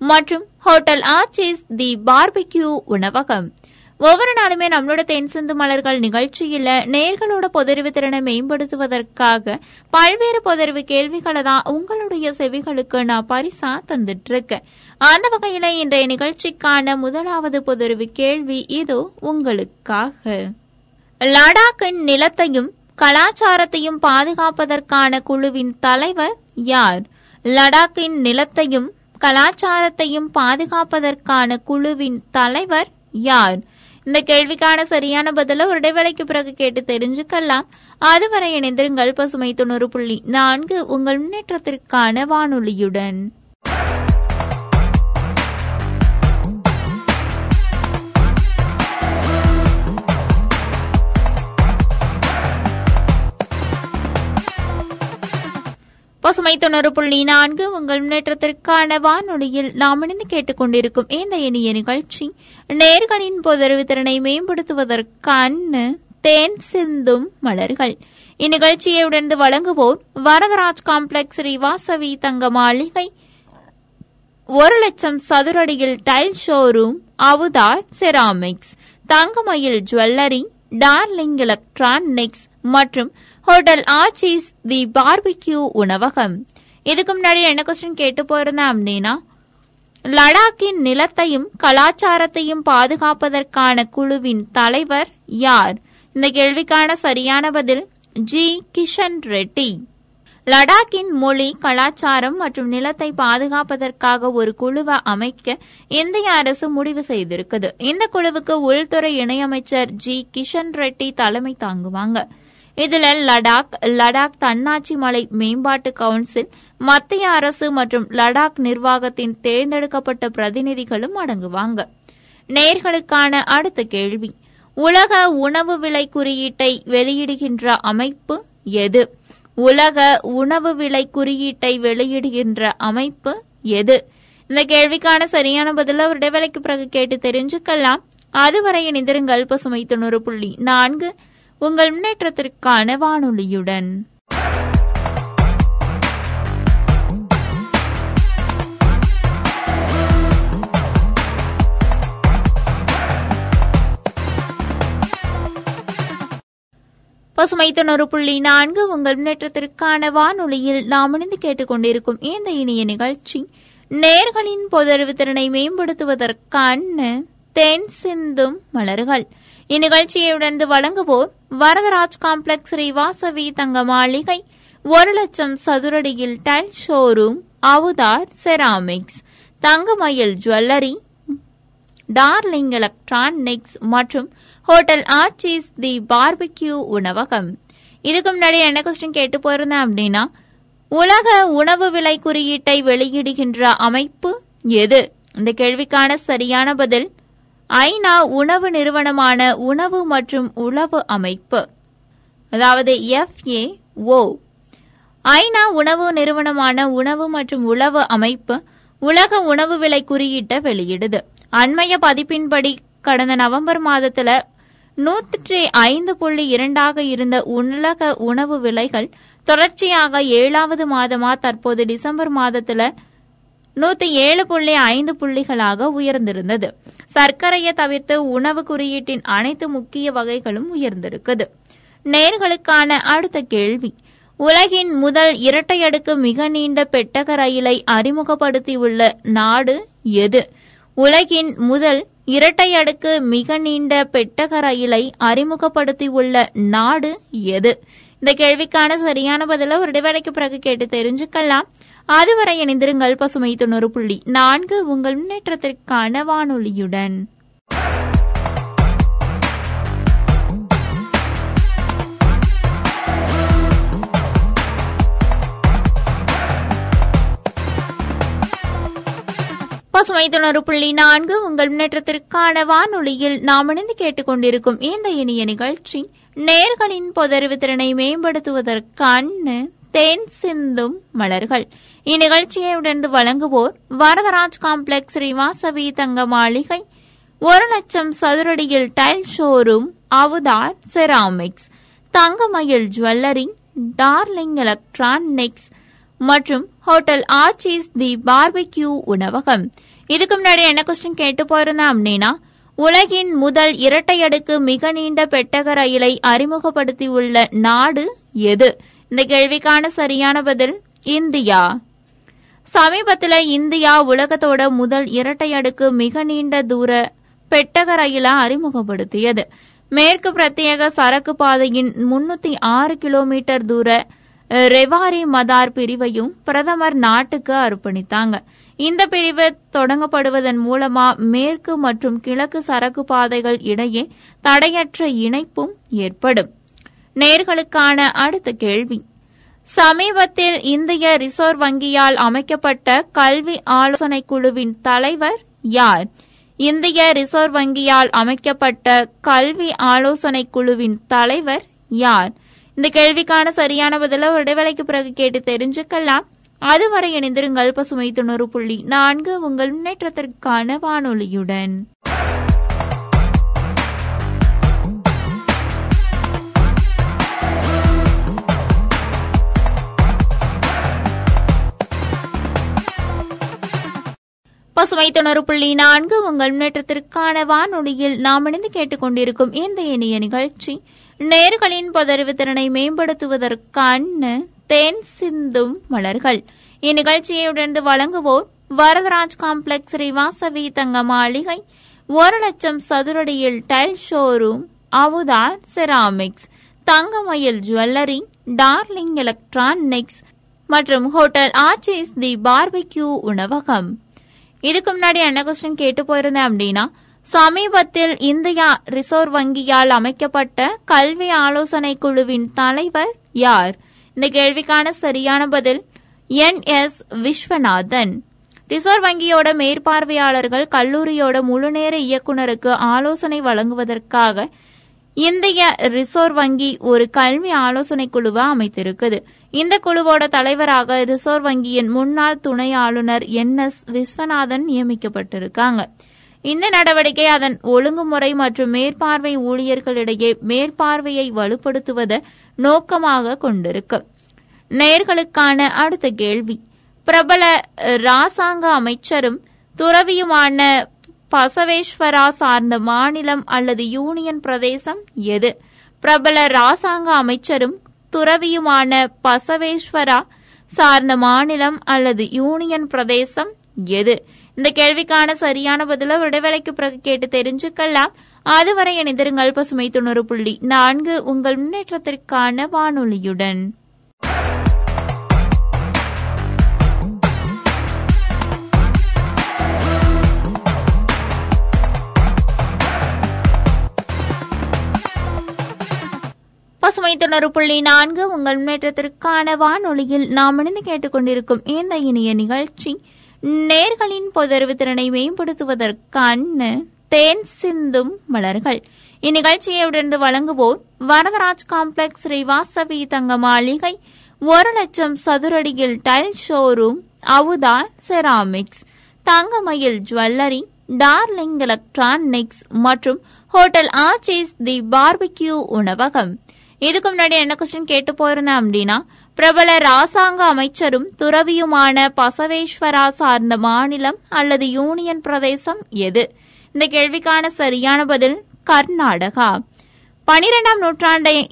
மற்றும் hotel Archies the barbecue உணவகம். ஒவ்வொரு நாளுமே நம்மளோட தென்சிந்து மலர்கள் நிகழ்ச்சியில நேர்களோட பொதறிவு திறனை மேம்படுத்துவதற்காக பல்வேறு பொதறிவு கேள்விகளை தான் உங்களுடைய செவிகளுக்கு நான் பரிசா தந்துட்டு இருக்கேன் அந்த வகையில இன்றைய நிகழ்ச்சிக்கான முதலாவது பொதறிவு கேள்வி இதோ உங்களுக்காக. லடாக்கின் நிலத்தையும் கலாச்சாரத்தையும் பாதுகாப்பதற்கான குழுவின் தலைவர் யார்? லடாக்கின் நிலத்தையும் கலாச்சாரத்தையும் பாதுகாப்பதற்கான குழுவின் தலைவர் யார்? இந்த கேள்விக்கான சரியான பதில ஒரு இடைவேளைக்கு பிறகு கேட்டு தெரிஞ்சுக்கலாம். அதுவரை இணைந்திருங்கள் பசுமை தொண்ணூறு புள்ளி நான்கு உங்கள் முன்னேற்றத்திற்கான வானொலியுடன். பசுமை தொண்ணூறு புள்ளி நான்கு உங்கள் முன்னேற்றத்திற்கான வானொலியில் நாம் இணைந்து கேட்டுக்கொண்டிருக்கும் இந்த இனிய நிகழ்ச்சி. நேர்களின் பொதறிவு திறனை மேம்படுத்துவதற்கான தேன் சிந்தும் மலர்கள். இந்நிகழ்ச்சியை உடனே வழங்குவோர் வரதராஜ் காம்ப்ளெக்ஸ் ரிவாசவி தங்க மாளிகை ஒரு லட்சம் சதுரடியில் tile showroom Avatar ceramics Thangamayil jewellery Darling electronics மற்றும் ஹோட்டல் ஆச்சிஸ் தி பார்பிக்யூ உணவகம். இதுக்கு முன்னாடி என்ன கொஸ்டின் கேட்டு போயிருந்தேன் அப்படின்னா லடாக்கின் நிலத்தையும் கலாச்சாரத்தையும் பாதுகாப்பதற்கான குழுவின் தலைவர் யார்? இந்த கேள்விக்கான சரியான பதில் ஜி. கிஷன் ரெட்டி. லடாக்கின் மொழி கலாச்சாரம் மற்றும் நிலத்தை பாதுகாப்பதற்காக ஒரு குழுவை அமைக்க இந்திய அரசு முடிவு செய்திருக்குது. இந்த குழுவுக்கு உள்துறை இணையமைச்சர் ஜி. கிஷன் ரெட்டி தலைமை தாங்குவாங்க. இதில் லடாக் லடாக் தன்னாட்சி மலை மேம்பாட்டு கவுன்சில் மத்திய அரசு மற்றும் லடாக் நிர்வாகத்தின் தேர்ந்தெடுக்கப்பட்ட பிரதிநிதிகளும் அடங்குவாங்க. நேர்களுக்கான அடுத்த கேள்வி. உலக உணவு விலை குறியீட்டை வெளியிடுகின்ற அமைப்பு எது? உலக உணவு விலை குறியீட்டை வெளியிடுகின்ற அமைப்பு எது? இந்த கேள்விக்கான சரியான பதில் ஒரு இடைவேளைக்கு பிறகு கேட்டு தெரிஞ்சுக்கலாம். அதுவரை இணைந்திருங்கள் பசுமை தொண்ணூறு புள்ளி நான்கு. உங்கள் முன்னேற்றத்திற்கான வானொலியுடன். பசுமை தொண்ணூறு புள்ளி நான்கு உங்கள் முன்னேற்றத்திற்கான வானொலியில் நாம் இணைந்து கேட்டுக்கொண்டிருக்கும் இந்த இனிய நிகழ்ச்சி நேர்களின் பொதறிவு திறனை மேம்படுத்துவதற்கான தென் சிந்தும் மலர்கள். இந்நிகழ்ச்சியை உடனே வழங்குவோர் வரதராஜ் காம்ப்ளெக்ஸ் ஸ்ரீ வாசவி தங்க மாளிகை ஒரு லட்சம் சதுரடியில் tile showroom Avatar ceramics Thangamayil jewellery Darling electronics மற்றும் ஹோட்டல் ஆர்ச்சிஸ் தி பார்பிக்யூ உணவகம். இதுக்கு முன்னாடி என்ன கொஸ்டின் கேட்டு போயிருந்தேன் அப்படின்னா உலக உணவு விலை குறியீட்டை வெளியிடுகின்ற அமைப்பு எது? இந்த கேள்விக்கான சரியான பதில் ஐநா உணவு நிறுவனமான உணவு மற்றும் உளவு அமைப்பு. அதாவது எஃப்ஏஓ ஐநா உணவு நிறுவனமான உணவு மற்றும் உளவு அமைப்பு உலக உணவு விலை குறியீட்டை வெளியிடுது. அண்மைய பதிப்பின்படி கடந்த நவம்பர் மாதத்தில் நூற்றி ஐந்து புள்ளி இரண்டாக இருந்த உலக உணவு விலைகள் தொடர்ச்சியாக ஏழாவது மாதமா தற்போது டிசம்பர் மாதத்தில் நூத்தி ஏழு புள்ளி ஐந்து புள்ளிகளாக உயர்ந்திருந்தது. சர்க்கரையை தவிர்த்து உணவு குறியீட்டின் அனைத்து முக்கிய வகைகளும் உயர்ந்திருக்குது. நேர்களுக்கான அடுத்த கேள்வி. உலகின் முதல் இரட்டை அடுக்கு மிக நீண்ட பெட்டக ரயிலை அறிமுகப்படுத்தியுள்ள நாடு எது? உலகின் முதல் இரட்டை அடுக்கு மிக நீண்ட பெட்டக ரயிலை அறிமுகப்படுத்தியுள்ள நாடு எது? இந்த கேள்விக்கான சரியான பதில ஒரு இடைவேளைக்கு பிறகு கேட்டு தெரிஞ்சுக்கலாம். அதுவரை இணைந்திருங்கள் பசுமை தொண்ணூறு புள்ளி நான்கு உங்கள் முன்னேற்றத்திற்கான வானொலியுடன். பசுமை தொண்ணூறு புள்ளி நான்கு உங்கள் முன்னேற்றத்திற்கான வானொலியில் நாம் இணைந்து கேட்டுக்கொண்டிருக்கும் இந்த இனிய நிகழ்ச்சி நேர்களின் பொதறிவு திறனை மேம்படுத்துவதற்கான தேன் சிந்தும் மலர்கள். இந்நிகழ்ச்சியை உடந்து வழங்குவோர் வரதராஜ் காம்ப்ளெக்ஸ் ஸ்ரீவாசவி தங்க மாளிகை ஒரு லட்சம் சதுரடியில் tile showroom Avatar ceramics Thangamayil jewellery Darling electronics மற்றும் ஹோட்டல் ஆர்ச்சிஸ் தி பார்பிக்யூ உணவகம். இதுக்கு முன்னாடி என்ன கொஸ்டின் கேட்டு போயிருந்தேன் அப்படின்னா உலகின் முதல் இரட்டை அடுக்கு மிக நீண்ட பெட்டக ரயிலை அறிமுகப்படுத்தியுள்ள நாடு எது? இந்த கேள்விக்கான சரியான பதில் இந்தியா. சமீபத்தில் இந்தியா உலகத்தோட முதல் இரட்டை அடுக்கு மிக நீண்ட தூர பெட்டக ரயிலை அறிமுகப்படுத்தியது. மேற்கு பிரத்யேக சரக்கு பாதையின் முன்னூத்தி ஆறு கிலோமீட்டர் தூர ரெவாரி மதார் பிரிவையும் பிரதமர் நாட்டுக்கு அர்ப்பணித்தாங்க. இந்த பிரிவு தொடங்கப்படுவதன் மூலமா மேற்கு மற்றும் கிழக்கு சரக்கு பாதைகள் இடையே தடையற்ற இணைப்பும் ஏற்படும். நேர்களுக்கான அடுத்த கேள்வி. சமீபத்தில் இந்திய ரிசர்வ் வங்கியால் அமைக்கப்பட்ட கல்வி ஆலோசனை குழுவின் தலைவர் யார்? இந்திய ரிசர்வ் வங்கியால் அமைக்கப்பட்ட கல்வி ஆலோசனை குழுவின் தலைவர் யார்? இந்த கேள்விக்கான சரியான பதில ஒரு இடைவேளைக்கு பிறகு கேட்டு தெரிஞ்சுக்கலாம். அதுவரை இணைந்திருங்கள் பசுமை தொண்ணூறு புள்ளி நான்கு உங்கள் முன்னேற்றத்திற்கான வானொலியுடன். பசுமை தொண்ணூறு புள்ளி நான்கு உங்கள் முன்னேற்றத்திற்கான வானொலியில் நாம் இணைந்து கேட்டுக்கொண்டிருக்கும் இந்த இணைய நிகழ்ச்சி நேர்களின் பதறிவு திறனை மேம்படுத்துவதற்கான தேன் சிந்தும் மலர்கள். இந்நிகழ்ச்சியை உடனே வழங்குவோர் வரதராஜ் காம்ப்ளெக்ஸ் ஸ்ரீவாசவி தங்க மாளிகை ஒரு லட்சம் சதுரடியில் tile showroom Avatar ceramics Thangamayil jewellery Darling electronics மற்றும் ஹோட்டல் ஆர்ச்சிஸ் தி பார்பிக்யூ உணவகம். இதுக்கு முன்னாடி என்ன கொஸ்டின் கேட்டு போயிருந்தேன் அப்படின்னா சமீபத்தில் இந்தியா ரிசர்வ் வங்கியால் அமைக்கப்பட்ட கல்வி ஆலோசனை குழுவின் தலைவர் யார்? இந்த கேள்விக்கான சரியான பதில் என் எஸ் விஸ்வநாதன். ரிசர்வ் வங்கியோட மேற்பார்வையாளர்கள் கல்லூரியோட முழுநேர இயக்குநருக்கு ஆலோசனை வழங்குவதற்காக இந்திய ரிசர்வ் வங்கி ஒரு கல்வி ஆலோசனை குழுவை அமைத்திருக்குது. இந்த குழுவோட தலைவராக ரிசர்வ் வங்கியின் முன்னாள் துணை ஆளுநர் என் எஸ் விஸ்வநாதன் நியமிக்கப்பட்டிருக்காங்க. இந்த நடவடிக்கை அதன் ஒழுங்குமுறை மற்றும் மேற்பார்வை ஊழியர்களிடையே மேற்பார்வையை வலுப்படுத்துவதை நோக்கமாக கொண்டிருக்கு. நேர்களுக்கான அடுத்த கேள்வி. பிரபல ராசாங்க அமைச்சரும் துறவியுமான பசவேஸ்வரா சார்ந்த மாநிலம் அல்லது யூனியன் பிரதேசம் எது? பிரபல ராசாங்க அமைச்சரும் துறவியுமான பசவேஸ்வரா சார்ந்த மாநிலம் அல்லது யூனியன் பிரதேசம் எது? இந்த கேள்விக்கான சரியான பதில விடைவேளைக்கு பிறகு கேட்டு தெரிஞ்சுக்கலாம். அதுவரை இணைந்திருங்கள் பசுமை தொண்ணூறு புள்ளி நான்கு உங்கள் முன்னேற்றத்திற்கான வானொலியுடன். பசுமை தொண்ணூறு புள்ளி நான்கு உங்கள் முன்னேற்றத்திற்கான வானொலியில் நாம் இணைந்து கேட்டுக்கொண்டிருக்கும் இந்த இணைய நிகழ்ச்சி நேர்களின் பொதறிவு திறனை மேம்படுத்துவதற்கான தேன் சிந்தும் மலர்கள். இந்நிகழ்ச்சியை உடனே வழங்குவோர் வரதராஜ் காம்ப்ளெக்ஸ் ஸ்ரீவாசவி தங்க மாளிகை ஒரு லட்சம் சதுரடியில் tile showroom அவுதா ceramics Thangamayil jewellery Darling electronics மற்றும் ஹோட்டல் ஆச்சிஸ் தி பார்பிக்யூ உணவகம். இதுக்கு முன்னாடி என்ன கொஸ்டின் கேட்டு போயிருந்தேன் அப்படின்னா பிரபல ராசாங்க அமைச்சரும் துறவியுமான பசவேஸ்வரா சார்ந்த மாநிலம் அல்லது யூனியன் பிரதேசம் எது? இந்த கேள்விக்கான சரியான பதில் கர்நாடகா. பனிரெண்டாம் நூற்றாண்டை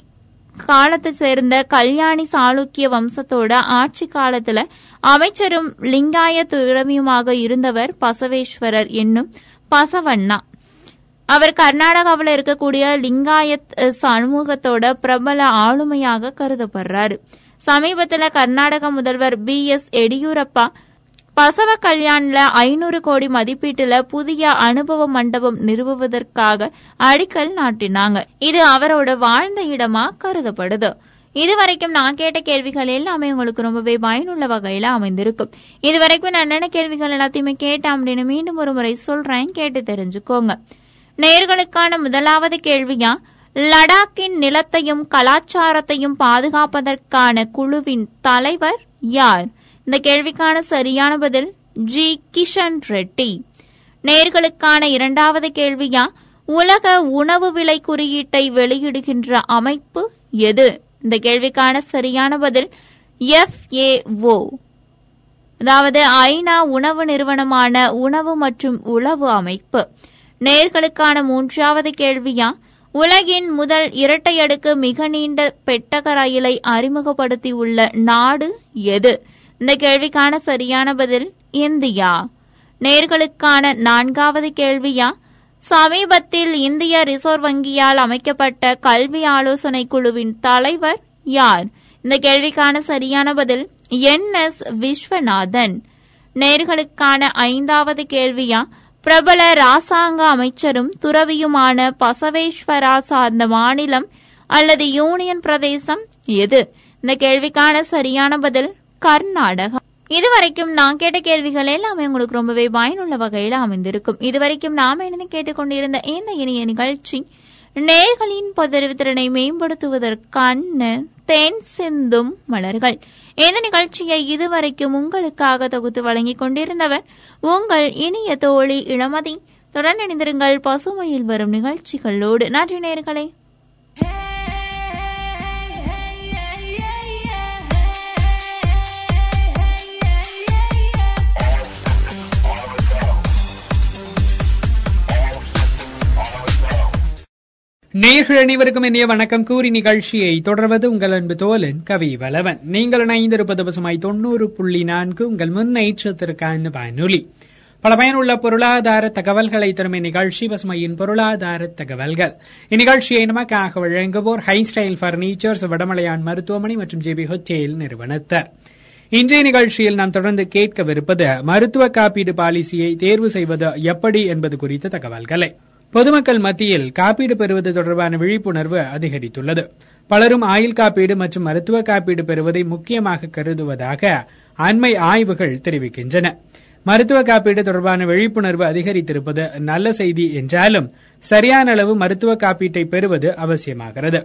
காலத்தை சேர்ந்த கல்யாணி சாளுக்கிய வம்சத்தோட ஆட்சி காலத்துல அமைச்சரும் லிங்காய துறவியுமாக இருந்தவர் பசவேஸ்வரர் என்னும் பசவண்ணா. அவர் கர்நாடகாவில் இருக்கக்கூடிய லிங்காயத் சமூகத்தோட பிரபல ஆளுமையாக கருதப்படுறாரு. சமீபத்தில் கர்நாடக முதல்வர் பி எஸ் எடியூரப்பா பசவ கல்யாண்ல ஐநூறு கோடி மதிப்பீட்டுல புதிய அனுபவ மண்டபம் நிறுவுவதற்காக அடிக்கல் நாட்டினாங்க. இது அவரோட வாழ்ந்த இடமா கருதப்படுது. இதுவரைக்கும் நான் கேட்ட கேள்விகள் எல்லாமே உங்களுக்கு ரொம்பவே பயனுள்ள வகையில அமைந்திருக்கும். இதுவரைக்கும் நான் என்னென்ன கேள்விகள் எல்லாத்தையுமே கேட்டேன் அப்படின்னு மீண்டும் ஒரு முறை சொல்றேன் கேட்டு தெரிஞ்சுக்கோங்க. நேர்களுக்கான முதலாவது கேள்வியா லடாக்கின் நிலத்தையும் கலாச்சாரத்தையும் பாதுகாப்பதற்கான குழுவின் தலைவர் யார்? இந்த கேள்விக்கான சரியான பதில் ஜி. கிஷன் ரெட்டி. நேர்களுக்கான இரண்டாவது கேள்வியா உலக உணவு விலை குறியீட்டை வெளியிடுகின்ற அமைப்பு எது? இந்த கேள்விக்கான சரியான பதில் எஃப்ஏஓ அதாவது ஐநா உணவு நிறுவனமான உணவு மற்றும் உளவு அமைப்பு. நேர்களுக்கான மூன்றாவது கேள்வியா உலகின் முதல் இரட்டை அடுக்கு மிக நீண்ட பெட்டக ரயிலை அறிமுகப்படுத்தியுள்ள நாடு எது? இந்த கேள்விக்கான சரியான பதில் இந்தியா. நேர்களுக்கான நான்காவது கேள்வியா? சமீபத்தில் இந்திய ரிசர்வ் வங்கியால் அமைக்கப்பட்ட கல்வி ஆலோசனை குழுவின் தலைவர் யார்? இந்த கேள்விக்கான சரியான பதில் என் எஸ் விஸ்வநாதன். நேர்களுக்கான ஐந்தாவது கேள்வியா? பிரபல ராசாங்க அமைச்சரும் துறவியுமான பசவேஸ்வரா சார்ந்த மாநிலம் அல்லது யூனியன் பிரதேசம் எது? இந்த கேள்விக்கான சரியான பதில் கர்நாடகா. இதுவரைக்கும் நான் கேட்ட கேள்விகள் எல்லாமே உங்களுக்கு ரொம்பவே பயனுள்ள வகையில் அமைந்திருக்கும். இதுவரைக்கும் நாம இணைந்து கேட்டுக்கொண்டிருந்த இந்த இனிய நிகழ்ச்சி நேர்களின் பதறிவு திறனை மேம்படுத்துவதற்கான தேன் சிந்தும் மலர்கள் இந்த நிகழ்ச்சியை இதுவரைக்கும் உங்களுக்காக தொகுத்து வழங்கிக் கொண்டிருந்தவர் உங்கள் இனிய தோழி இளமதி. தொடர்ந்து இணைந்திருங்கள் பசுமையில் வரும் நிகழ்ச்சிகளோடு. நன்றி நேர்களே நேர்கள் அனைவருக்கும் இனிய வணக்கம். கூறி நிகழ்ச்சியை தொடர்வது உங்கள் அன்பு தோலன் கவி வலவன் நீங்கள் இணைந்திருப்பது பசுமாய் தொண்ணூறு புள்ளி நான்கு உங்கள் முன்னேற்றத்திற்கான வானொலி. பல பயனுள்ள பொருளாதார தகவல்களை தரும் இந்நிகழ்ச்சி பசுமையின் பொருளாதார தகவல்கள். இந்நிகழ்ச்சியை நமக்காக வழங்குவோர் ஹை ஸ்டைல் பர்னிச்சர்ஸ் வடமலையான் மருத்துவமனை மற்றும் ஜேபி ஹோட்டேல் நிறுவனத்தர். இன்றைய நிகழ்ச்சியில் நாம் தொடர்ந்து கேட்கவிருப்பது மருத்துவ காப்பீடு பாலிசியை தேர்வு செய்வது எப்படி என்பது குறித்த தகவல்களை. பொதுமக்கள் மத்தியில் காப்பீடு பெறுவது தொடர்பான விழிப்புணர்வு அதிகரித்துள்ளது. பலரும் ஆயுள் காப்பீடு மற்றும் மருத்துவ காப்பீடு பெறுவதை முக்கியமாக கருதுவதாக அண்மை ஆய்வுகள் தெரிவிக்கின்றன. மருத்துவ காப்பீடு தொடர்பான விழிப்புணர்வு அதிகரித்திருப்பது நல்ல செய்தி என்றாலும் சரியான அளவு மருத்துவ காப்பீட்டை பெறுவது அவசியமாகிறது.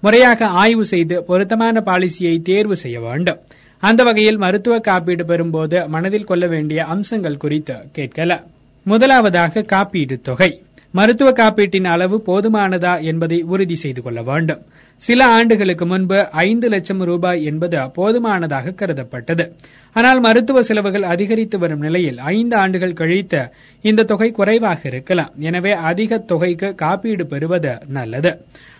முறையாக ஆய்வு செய்து பொருத்தமான பாலிசியை தேர்வு செய்ய வேண்டும். அந்த வகையில் மருத்துவ காப்பீடு பெறும்போது மனதில் கொள்ள வேண்டிய அம்சங்கள் குறித்து கேட்கல முதலாவதாக காப்பீடு தொகை. மருத்துவ காப்பீட்டின் அளவு போதுமானதா என்பதை உறுதி செய்து கொள்ள வேண்டும். சில ஆண்டுகளுக்கு முன்பு ஐந்து லட்சம் ரூபாய் என்பது போதுமானதாக கருதப்பட்டது. ஆனால் மருத்துவ செலவுகள் அதிகரித்து வரும் நிலையில் ஐந்து ஆண்டுகள் கழித்து இந்த தொகை குறைவாக இருக்கலாம். எனவே அதிக தொகைக்கு காப்பீடு பெறுவது நல்லது.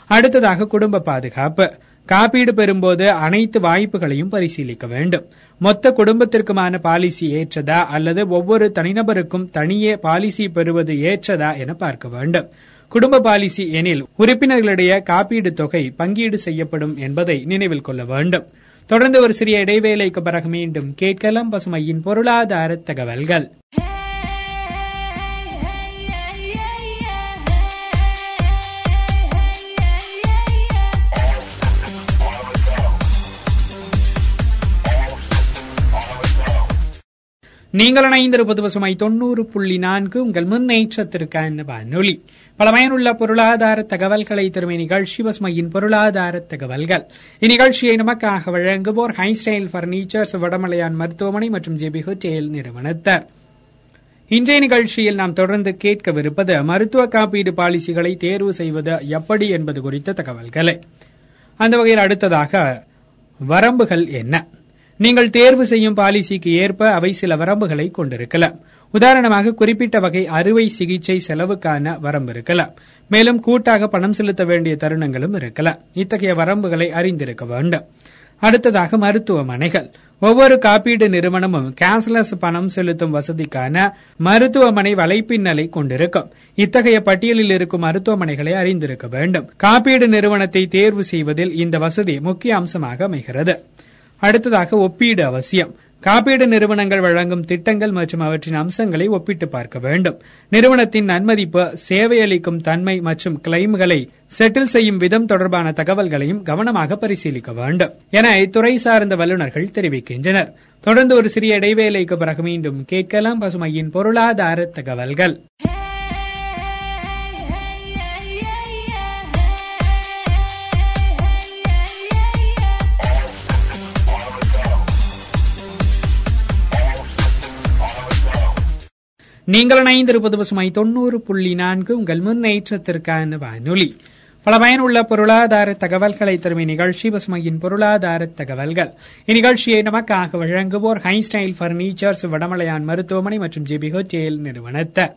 அடுத்ததாக குடும்ப பாதுகாப்பு. காப்பீடு பெறும்போது அனைத்து வாய்ப்புகளையும் பரிசீலிக்க வேண்டும். மொத்த குடும்பத்திற்குமான பாலிசி ஏற்றதா அல்லது ஒவ்வொரு தனிநபருக்கும் தனியே பாலிசி பெறுவது ஏற்றதா என பார்க்க வேண்டும். குடும்ப பாலிசி எனில் உறுப்பினர்களிடையே காப்பீடு தொகை பங்கீடு செய்யப்படும் என்பதை நினைவில் கொள்ள வேண்டும். தொடர்ந்து ஒரு சிறிய இடைவேளைக்கு பிறகு மீண்டும் கேட்கலாம் பசுமையின் பொருளாதார தகவல்கள். நீங்கள் இணைந்திருப்பது பசுமை தொண்ணூறு புள்ளி நான்கு. உங்கள் முன்னேற்றத்திற்கான வானொலி பல பயனுள்ள பொருளாதார தகவல்களை தரும் நிகழ்ச்சி பசுமையின் பொருளாதார தகவல்கள். இந்நிகழ்ச்சியை நமக்காக வழங்குவோர் ஹைஸ்டைல் பர்னிச்சர்ஸ் வடமலையான் மருத்துவமனை மற்றும் ஜெபி ஹோட்டேல் நிறுவனத்தர். இன்றைய நிகழ்ச்சியில் நாம் தொடர்ந்து கேட்கவிருப்பது மருத்துவ காப்பீடு பாலிசிகளை தேர்வு செய்வது எப்படி என்பது குறித்த தகவல்களை. அந்த வகையில் அடுத்ததாக வரம்புகள் என்ன? நீங்கள் தேர்வு செய்யும் பாலிசிக்கு ஏற்ப அவை சில வரம்புகளை கொண்டிருக்கலாம். உதாரணமாக குறிப்பிட்ட வகை அறுவை சிகிச்சை செலவுக்கான வரம்பு இருக்கலாம். மேலும் கூட்டாக பணம் செலுத்த வேண்டிய தருணங்களும் இருக்கலாம். இத்தகைய வரம்புகளை அறிந்திருக்க வேண்டும். அடுத்ததாக மருத்துவமனைகள். ஒவ்வொரு காப்பீடு நிறுவனமும் கேஷ்லெஸ் பணம் செலுத்தும் வசதிக்கான மருத்துவமனை வலைப்பின்னலை கொண்டிருக்கும். இத்தகைய பட்டியலில் இருக்கும் மருத்துவமனைகளை அறிந்திருக்க வேண்டும். காப்பீடு நிறுவனத்தை தேர்வு செய்வதில் இந்த வசதி முக்கிய அம்சமாக அமைகிறது. அடுத்ததாக ஒப்பீடு அவசியம். காப்பீடு நிறுவனங்கள் வழங்கும் திட்டங்கள் மற்றும் அவற்றின் அம்சங்களை ஒப்பிட்டு பார்க்க வேண்டும். நிறுவனத்தின் நன்மதிப்பு சேவையளிக்கும் தன்மை மற்றும் கிளைம்களை செட்டில் செய்யும் விதம் தொடர்பான தகவல்களையும் கவனமாக பரிசீலிக்க வேண்டும் என இத்துறை சார்ந்த வல்லுநர்கள் தெரிவிக்கின்றனர். தொடர்ந்து ஒரு சிறிய இடைவேளைக்கு பிறகு மீண்டும் கேட்கலாம் பசுமையின் பொருளாதார தகவல்கள். நீங்கள் இணைந்திருப்பது பசுமை தொண்ணூறு புள்ளி நான்கு. உங்கள் முன்னேற்றத்திற்கான வானொலி. பல பயனுள்ள பொருளாதார தகவல்களை தரும் இந்நிகழ்ச்சி பசுமையின் பொருளாதார தகவல்கள். இந்நிகழ்ச்சியை நமக்காக வழங்குவோர் ஹை ஸ்டைல் பர்னிச்சர்ஸ் வடமலையான் மருத்துவமனை மற்றும் ஜிபி ஹோட்டேல் நிறுவனத்தார்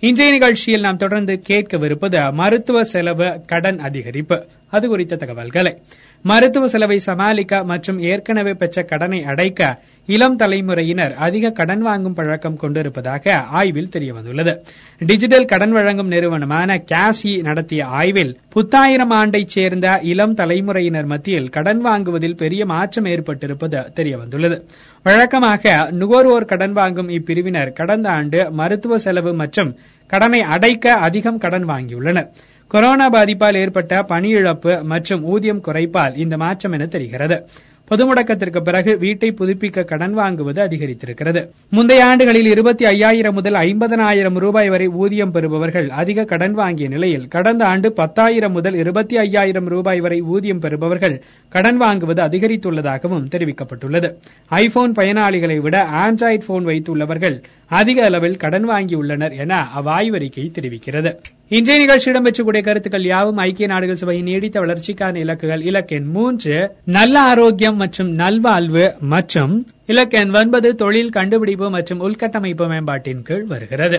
இன்றைய நிகழ்ச்சியில் நாம் தொடர்ந்து கேட்கவிருப்பது மருத்துவ செலவு கடன் அதிகரிப்பு. அது குறித்த தகவல்களை. மருத்துவ செலவை சமாளிக்க மற்றும் ஏற்கனவே பெற்ற கடனை அடைக்க இளம் தலைமுறையினர் அதிக கடன் வாங்கும் பழக்கம் கொண்டிருப்பதாக ஆய்வில் தெரியவந்துள்ளது. டிஜிட்டல் கடன் வழங்கும் நிறுவனமான கேசி நடத்திய ஆய்வில் புத்தாயிரம் ஆண்டைச் சேர்ந்த இளம் தலைமுறையினர் மத்தியில் கடன் வாங்குவதில் பெரிய மாற்றம் ஏற்பட்டிருப்பது தெரியவந்துள்ளது. வழக்கமாக நுகர்வோர் கடன் வாங்கும் இப்பிரிவினர் கடந்த ஆண்டு மருத்துவ செலவு மற்றும் கடனை அடைக்க அதிகம் கடன் வாங்கியுள்ளனர். கொரோனா பாதிப்பால் ஏற்பட்ட பணியிழப்பு மற்றும் ஊதியம் குறைப்பால் இந்த மாற்றம் என தெரிகிறது. பொது முடக்கத்திற்கு பிறகு வீட்டை புதுப்பிக்க கடன் வாங்குவது அதிகரித்திருக்கிறது. முந்தைய ஆண்டுகளில் இருபத்தி ஐயாயிரம் முதல் ஐம்பதனாயிரம் ரூபாய் வரை ஊதியம் பெறுபவர்கள் அதிக கடன் வாங்கிய நிலையில் கடந்த ஆண்டு பத்தாயிரம் முதல் இருபத்தி ஐயாயிரம் ரூபாய் வரை ஊதியம் பெறுபவர்கள் கடன் வாங்குவது அதிகரித்துள்ளதாகவும் தெரிவிக்கப்பட்டுள்ளது. ஐபோன் பயனாளிகளை விட ஆண்ட்ராய்டு போன் வைத்துள்ளவர்கள் அதிக அளவில் கடன் வாங்கியுள்ளனர் என அவ்வாய்வறிக்கை தெரிவிக்கிறது. இன்றைய நிகழ்ச்சி இடம்பெற்றக்கூடிய கருத்துக்கள் யாவும் ஐக்கிய நாடுகள் சபையின் நீடித்த வளர்ச்சிக்கான இலக்குகள். இலக்கெண் மூன்று நல்ல ஆரோக்கியம் மற்றும் நல்வாழ்வு மற்றும் இலக்கெண் ஒன்பது தொழில் கண்டுபிடிப்பு மற்றும் உள்கட்டமைப்பு மேம்பாட்டின் கீழ் வருகிறது.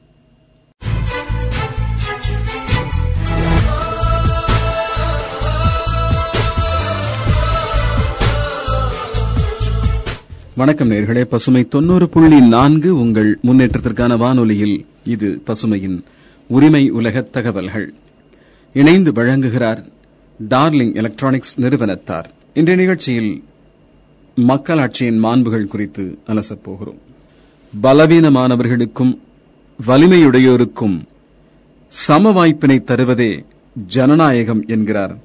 வணக்கம் நேர்களே. பசுமை தொண்ணூறு புள்ளி நான்கு உங்கள் முன்னேற்றத்திற்கான வானொலியில் இது பசுமையின் உரிமை உலக தகவல்கள். இணைந்து வழங்குகிறார் டார்லிங் எலக்ட்ரானிக்ஸ் நிறுவனத்தார். இன்றைய நிகழ்ச்சியில் மக்களாட்சியின் மாண்புகள் குறித்து அலசப் போகிறோம். பலவீனமானவர்களுக்கும் வலிமையுடையோருக்கும் சம வாய்ப்பினை தருவதே ஜனநாயகம் என்கிறார்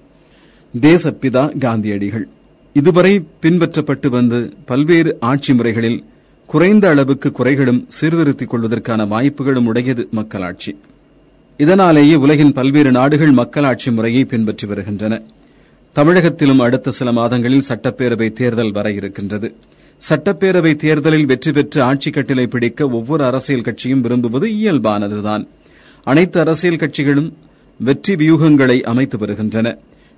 தேசப்பிதா காந்தியடிகள். இதுவரை பின்பற்றப்பட்டு வந்த பல்வேறு ஆட்சி முறைகளில் குறைந்த அளவுக்கு குறைகளும் சீர்திருத்திக் கொள்வதற்கான வாய்ப்புகளும் உடையது மக்களாட்சி. இதனாலேயே உலகின் பல்வேறு நாடுகள் மக்களாட்சி முறையை பின்பற்றி வருகின்றன. தமிழகத்திலும் அடுத்த சில மாதங்களில் சட்டப்பேரவை தேர்தல் வர இருக்கின்றது. சட்டப்பேரவை தேர்தலில் வெற்றி பெற்று ஆட்சி கட்டிலை பிடிக்க ஒவ்வொரு அரசியல் கட்சியும் விரும்புவது இயல்பானதுதான். அனைத்து அரசியல் கட்சிகளும் வெற்றி வியூகங்களை அமைத்து வருகின்றன.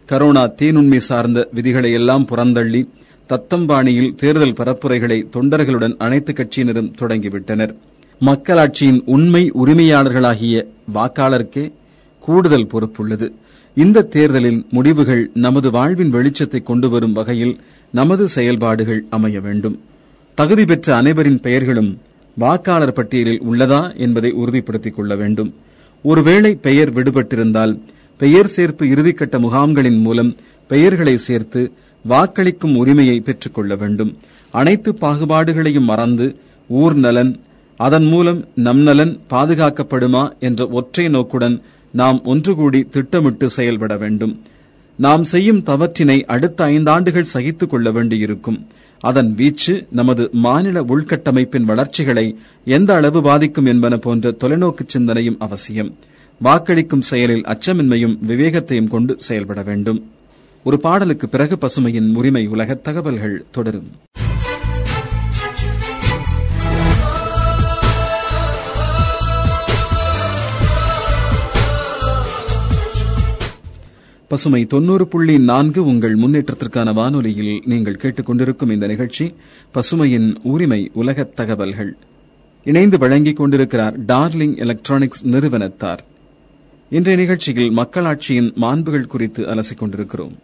கரோனா தீநுண்மை சார்ந்த விதிகளை எல்லாம் புறந்தள்ளி தத்தம்பாணியில் தேர்தல் பரப்புரைகளை தொண்டர்களுடன் அனைத்து கட்சியினரும் தொடங்கிவிட்டனர். மக்களாட்சியின் உண்மை உரிமையாளர்களாகிய வாக்காளருக்கே கூடுதல் பொறுப்புள்ளது. இந்த தேர்தலின் முடிவுகள் நமது வாழ்வின் வெளிச்சத்தை கொண்டு வரும் வகையில் நமது செயல்பாடுகள் அமைய வேண்டும். தகுதி பெற்ற அனைவரின் பெயர்களும் வாக்காளர் பட்டியலில் உள்ளதா என்பதை உறுதிப்படுத்திக் கொள்ள வேண்டும். ஒருவேளை பெயர் விடுபட்டிருந்தால் பெயர் சேர்ப்பு இறுதிக்கட்ட முகாம்களின் மூலம் பெயர்களை சேர்த்து வாக்களிக்கும் உரிமையை பெற்றுக் கொள்ள வேண்டும். அனைத்து பாகுபாடுகளையும் மறந்து ஊர் நலன் அதன் மூலம் நம் நலன் பாதுகாக்கப்படுமா என்ற ஒற்றை நோக்குடன் நாம் ஒன்று கூடி திட்டமிட்டு செயல்பட வேண்டும். நாம் செய்யும் தவற்றினை அடுத்த ஐந்தாண்டுகள் சகித்துக் கொள்ள வேண்டியிருக்கும். அதன் வீச்சு நமது மாநில உள்கட்டமைப்பின் வளர்ச்சிகளை எந்த அளவு பாதிக்கும் என்பன போன்ற தொலைநோக்கு சிந்தனையும் அவசியம். வாக்களிக்கும் செயலில் அச்சமின்மையும் விவேகத்தையும் கொண்டு செயல்பட வேண்டும். ஒரு பாடலுக்கு பிறகு பசுமையின் உரிமை உலக தகவல்கள் தொடரும். பசுமை தொன்னூறு புள்ளி நான்கு உங்கள் முன்னேற்றத்திற்கான வானொலியில் நீங்கள் கேட்டுக்கொண்டிருக்கும் இந்த நிகழ்ச்சி பசுமையின் உரிமை உலக தகவல்கள். இணைந்து வழங்கிக் கொண்டிருக்கிறார் டார்லிங் எலக்ட்ரானிக்ஸ் நிறுவனத்தார். இன்றைய நிகழ்ச்சியில் மக்களாட்சியின் மாண்புகள் குறித்து அலசிக் கொண்டிருக்கிறோம்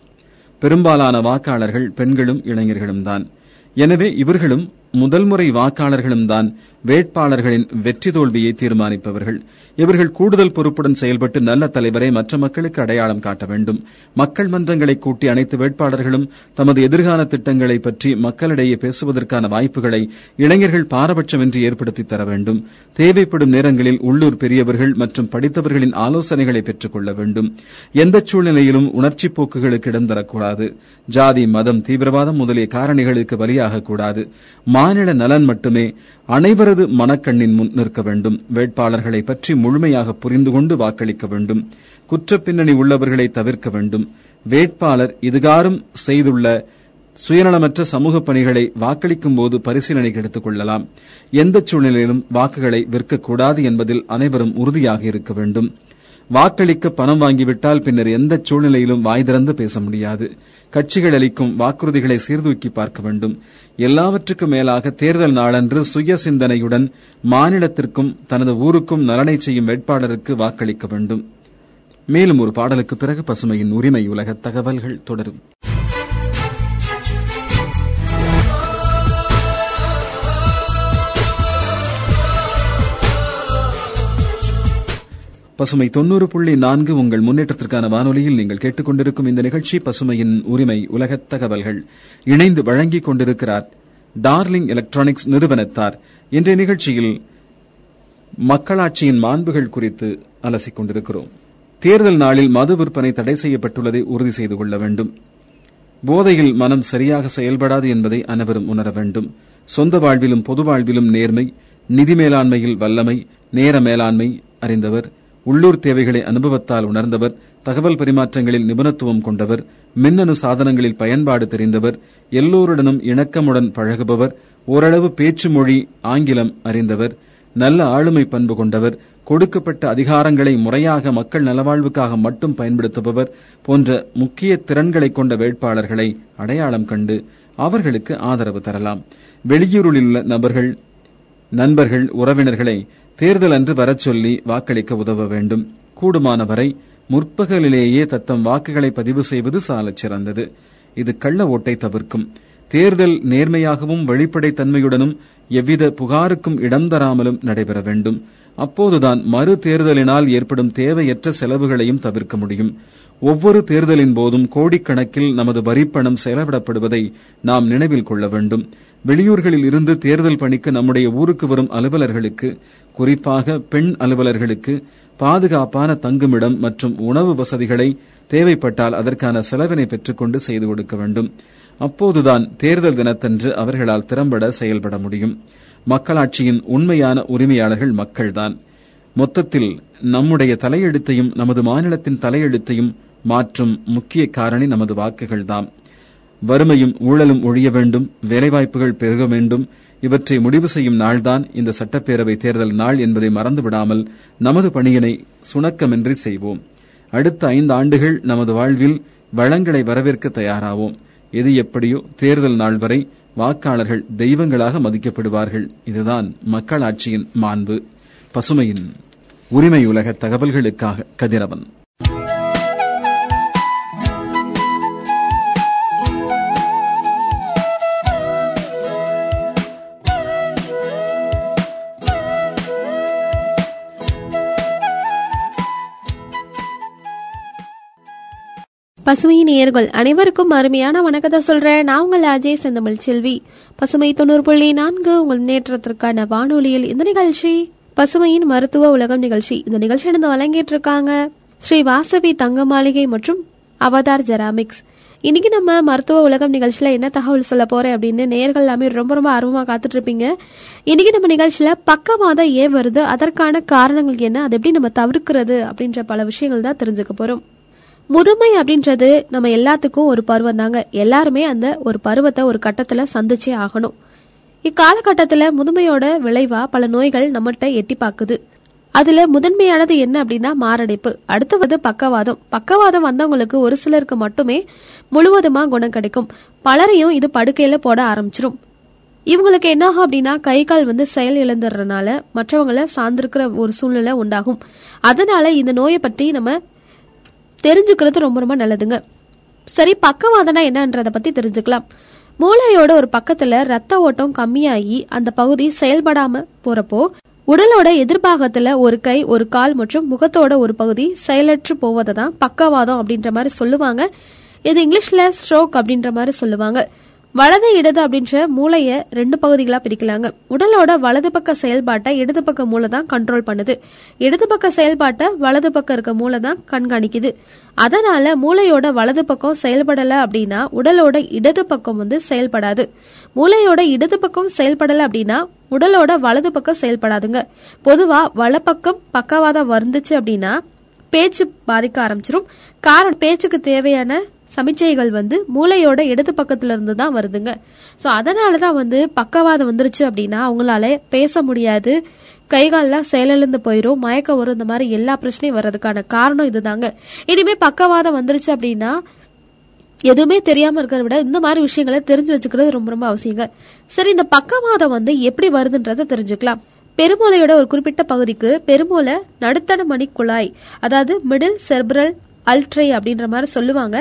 பெரும்பாலான வாக்காளர்கள் பெண்களும் இளைஞர்களும் தான். எனவே இவர்களும் முதல் முறை வாக்காளர்களும் தான் வேட்பாளர்களின் வெற்றி தோல்வியை தீர்மானிப்பவர்கள். இவர்கள் கூடுதல் பொறுப்புடன் செயல்பட்டு நல்ல தலைவரை மற்ற மக்களுக்கு அடையாளம் காட்ட வேண்டும். மக்கள் மன்றங்களை கூட்டி அனைத்து வேட்பாளர்களும் தமது எதிர்கால திட்டங்களை பற்றி மக்களிடையே பேசுவதற்கான வாய்ப்புகளை இளைஞர்கள் பாரபட்சமின்றி ஏற்படுத்தி தர வேண்டும். தேவைப்படும் நேரங்களில் உள்ளூர் பெரியவர்கள் மற்றும் படித்தவர்களின் ஆலோசனைகளை பெற்றுக் கொள்ள வேண்டும். எந்த சூழ்நிலையிலும் உணர்ச்சி போக்குகளுக்கு இடம் தரக்கூடாது. ஜாதி மதம் தீவிரவாதம் முதலிய காரணிகளுக்கு பலியாகக்கூடாது மாநில நலன் மட்டுமே அனைவரது மனக்கண்ணின் முன் நிற்க வேண்டும். வேட்பாளர்களை பற்றி முழுமையாக புரிந்து கொண்டு வாக்களிக்க வேண்டும். குற்றப்பின்னணி உள்ளவர்களை தவிர்க்க வேண்டும். வேட்பாளர் இதுகாரும் செய்துள்ள சுயநலமற்ற சமூக பணிகளை வாக்களிக்கும் போது பரிசீலனைக்கு எடுத்துக் கொள்ளலாம். எந்த சூழ்நிலையிலும் வாக்குகளை விற்கக்கூடாது என்பதில் அனைவரும் உறுதியாக இருக்க வேண்டும். வாக்களிக்க பணம் வாங்கிவிட்டால் பின்னர் எந்த சூழ்நிலையிலும் வாய் திறந்து பேச முடியாது. கட்சிகள் அளிக்கும் வாக்குறுதிகளை சீர்தூக்கி பார்க்க வேண்டும். எல்லாவற்றுக்கும் மேலாக தேர்தல் நாளன்று சுய சிந்தனையுடன் மாநிலத்திற்கும் தனது ஊருக்கும் நலனை செய்யும் வேட்பாளருக்கு வாக்களிக்க வேண்டும். மேலும் ஒரு பாடலுக்கு பிறகு பசுமையின் உரிமை உலக தகவல்கள் தொடரும். பசுமை தொண்ணூறு புள்ளி நான்கு உங்கள் முன்னேற்றத்திற்கான வானொலியில் நீங்கள் கேட்டுக்கொண்டிருக்கும் இந்த நிகழ்ச்சி பசுமையின் உரிமை உலகத் தகவல்கள். இணைந்து வழங்கிக் கொண்டிருக்கிறார் டார்லிங் எலக்ட்ரானிக்ஸ் நிறுவனத்தார். இன்றைய நிகழ்ச்சியில் மக்களாட்சியின் மாண்புகள் குறித்து அலசிக் கொண்டிருக்கிறோம். தேர்தல் நாளில் மது விற்பனை தடை செய்யப்பட்டுள்ளதை உறுதி செய்து கொள்ள வேண்டும். போதையில் மனம் சரியாக செயல்படாது என்பதை அனைவரும் உணர வேண்டும். சொந்த வாழ்விலும் பொது வாழ்விலும் நேர்மை நிதி மேலாண்மையில் வல்லமை நேர மேலாண்மை அறிந்தவர் உள்ளூர் தேவைகளை அனுபவத்தால் உணர்ந்தவர் தகவல் பரிமாற்றங்களில் நிபுணத்துவம் கொண்டவர் மின்னணு சாதனங்களில் பயன்பாடு தெரிந்தவர் எல்லோருடனும் இணக்கமுடன் பழகுபவர் ஓரளவு பேச்சு மொழி ஆங்கிலம் அறிந்தவர் நல்ல ஆளுமை பண்பு கொண்டவர் கொடுக்கப்பட்ட அதிகாரங்களை முறையாக மக்கள் நலவாழ்வுக்காக மட்டும் பயன்படுத்துபவர் போன்ற முக்கிய திறன்களை கொண்ட வேட்பாளர்களை அடையாளம் கண்டு அவர்களுக்கு ஆதரவு தரலாம். வெளியூரில் உள்ள நபர்கள் நண்பர்கள் உறவினர்களை தேர்தல் அன்று வரச் சொல்லி வாக்களிக்க உதவ வேண்டும். கூடுமானவரை முற்பகலிலேயே தத்தம் வாக்குகளை பதிவு செய்வது சாலச் சிறந்தது. இது கள்ள ஓட்டை தவிர்க்கும். தேர்தல் நேர்மையாகவும் வெளிப்படைத் தன்மையுடனும் எவ்வித புகாருக்கும் இடம் தராமலும் நடைபெற வேண்டும். அப்போதுதான் மறு தேர்தலினால் ஏற்படும் தேவையற்ற செலவுகளையும் தவிர்க்க முடியும். ஒவ்வொரு தேர்தலின் போதும் கோடிக்கணக்கில் நமது வரிப்பணம் செலவிடப்படுவதை நாம் நினைவில் கொள்ள வேண்டும். வெளியூர்களில் இருந்து தேர்தல் பணிக்கு நம்முடைய ஊருக்கு வரும் அலுவலர்களுக்கு குறிப்பாக பெண் அலுவலர்களுக்கு பாதுகாப்பான தங்குமிடம் மற்றும் உணவு வசதிகளை தேவைப்பட்டால் அதற்கான செலவினை பெற்றுக்கொண்டு செய்து கொடுக்க வேண்டும். அப்போதுதான் தேர்தல் தினத்தன்று அவர்களால் திறம்பட செயல்பட முடியும். மக்களாட்சியின் உண்மையான உரிமையாளர்கள் மக்கள்தான். மொத்தத்தில் நம்முடைய தலையெழுத்தையும் நமது மாநிலத்தின் தலையெழுத்தையும் மாற்றும் முக்கிய காரணி நமது வாக்குகள்தாம் வறுமையும் ஊழலும் ஒழிய வேண்டும் வேலைவாய்ப்புகள் பெருக வேண்டும் இவற்றை முடிவு செய்யும் நாள்தான் இந்த சட்டப்பேரவை தேர்தல் நாள் என்பதை மறந்துவிடாமல் நமது பணியினை சுணக்கமின்றி செய்வோம். அடுத்த ஐந்து ஆண்டுகள் நமது வாழ்வில் வளங்களை வரவேற்க தயாராவோம். எது எப்படியோ தேர்தல் நாள் வரை வாக்காளர்கள் தெய்வங்களாக மதிக்கப்படுவார்கள். இதுதான் மக்களாட்சியின் மாண்பு. பசுமையின் உரிமை உலக தகவல்களுக்காக கதிரவன். பசுமை நேயர்கள் அனைவருக்கும் அருமையான வணக்கத்தை சொல்றேன். நான் உங்கள் அஜய் செந்தமிழ் செல்வி. பசுமை தொண்ணூறு புள்ளி நான்கு உங்கள் முன்னேற்றத்திற்கான வானொலியில் இந்த நிகழ்ச்சி பசுமையின் மருத்துவ உலகம் நிகழ்ச்சி. இந்த நிகழ்ச்சி நடந்து வழங்கிட்டு இருக்காங்க. ஸ்ரீ வாசவி தங்க மாளிகை மற்றும் அவதார் ஜெராமிக்ஸ். இன்னைக்கு நம்ம மருத்துவ உலகம் நிகழ்ச்சியில என்ன தகவல் சொல்ல போறேன் அப்படின்னு நேர்கள் எல்லாமே ரொம்ப ரொம்ப ஆர்வமா காத்துட்டு இருப்பீங்க. இன்னைக்கு நம்ம நிகழ்ச்சியில பக்கவாதம் ஏன் வருது. அதற்கான காரணங்கள் என்ன? அதை எப்படி நம்ம தவிர்க்கிறது? அப்படின்ற பல விஷயங்கள் தான் தெரிஞ்சுக்க போறோம். முதுமை அப்படின்றது நம்ம எல்லாத்துக்கும் ஒரு பருவம் தாங்க. எல்லாருமே அந்த ஒரு பருவத்தை ஒரு கட்டத்துல சந்திச்சே ஆகணும். இக்காலகட்டத்துல முதுமையோட விளைவா பல நோய்கள் நம்மகிட்ட எட்டி பாக்குது. அதுல முதன்மையானது என்ன அப்படின்னா மாரடைப்பு. அடுத்தவது பக்கவாதம். பக்கவாதம் வந்தவங்களுக்கு ஒரு சிலருக்கு மட்டுமே முழுவதுமா குணம் கிடைக்கும். பலரையும் இது படுக்கையில போட ஆரம்பிச்சிரும். இவங்களுக்கு என்ன ஆகும் அப்படின்னா கை கால் வந்து செயல் இழந்துடுறதுனால மற்றவங்கள சார்ந்திருக்கிற ஒரு சூழ்நிலை உண்டாகும். அதனால இந்த நோயை பற்றி நம்ம தெரிஞ்சுக்கிறது ரொம்ப ரொம்ப நல்லதுங்க. சரி பக்கவாதனா என்னன்றத பத்தி தெரிஞ்சுக்கலாம். மூளையோட ஒரு பக்கத்துல ரத்த ஓட்டம் கம்மியாகி அந்த பகுதி செயல்படாம போறப்போ உடலோட எதிர்பாகத்துல ஒரு கை ஒரு கால் மற்றும் முகத்தோட ஒரு பகுதி செயலற்று போவதை தான் பக்கவாதம் அப்படின்ற மாதிரி சொல்லுவாங்க. இது இங்கிலீஷ்ல ஸ்ட்ரோக் அப்படின்ற மாதிரி சொல்லுவாங்க. வலது இடது அப்படின்ற மூளைய ரெண்டு பகுதிகளா பிரிக்கலாங்க. உடலோட வலது பக்க செயல்பாட்டை இடது பக்க மூளை தான் கண்ட்ரோல் பண்ணுது. இடது பக்க செயல்பாட்டை வலது பக்கம் இருக்க மூளை தான் கண்காணிக்குது. அதனால மூளையோட வலது பக்கம் செயல்படல அப்படின்னா உடலோட இடது பக்கம் வந்து செயல்படாது. மூளையோட இடது பக்கம் செயல்படல அப்படின்னா உடலோட வலது பக்கம் செயல்படாதுங்க. பொதுவா வலப்பக்கம் பக்கவாதம் வந்துச்சு அப்படின்னா பேச்சு பாதிக்க ஆரம்பிச்சிரும். காரணம் பேச்சுக்கு தேவையான சமிச்சைகள் வந்து மூளையோட இடது பக்கத்துல இருந்து தான் வருதுங்க. சோ அதனால தான் வந்து பக்கவாதம் வந்துருச்சு அப்படின்னா அவங்களால பேச முடியாது. கைகால்லாம் செயலிழந்து போயிடும் மயக்கம் வரும். இந்த மாதிரி எல்லா பிரச்சனையும் வர்றதுக்கான காரணம் இதுதாங்க. இனிமே பக்கவாதம் வந்துருச்சு அப்படின்னா எதுவுமே தெரியாம இருக்கிறத விட இந்த மாதிரி விஷயங்களை தெரிஞ்சு வச்சுக்கிறது ரொம்ப ரொம்ப அவசியங்க. சரி இந்த பக்கவாதம் வந்து எப்படி வருதுன்றத தெரிஞ்சுக்கலாம். பெருமூளையோட ஒரு குறிப்பிட்ட பகுதிக்கு பெருமூளை நடுத்தன மணி குழாய் அதாவது மிடில் செர்பரல் அல்ட்ரை அப்படின்ற மாதிரி சொல்லுவாங்க.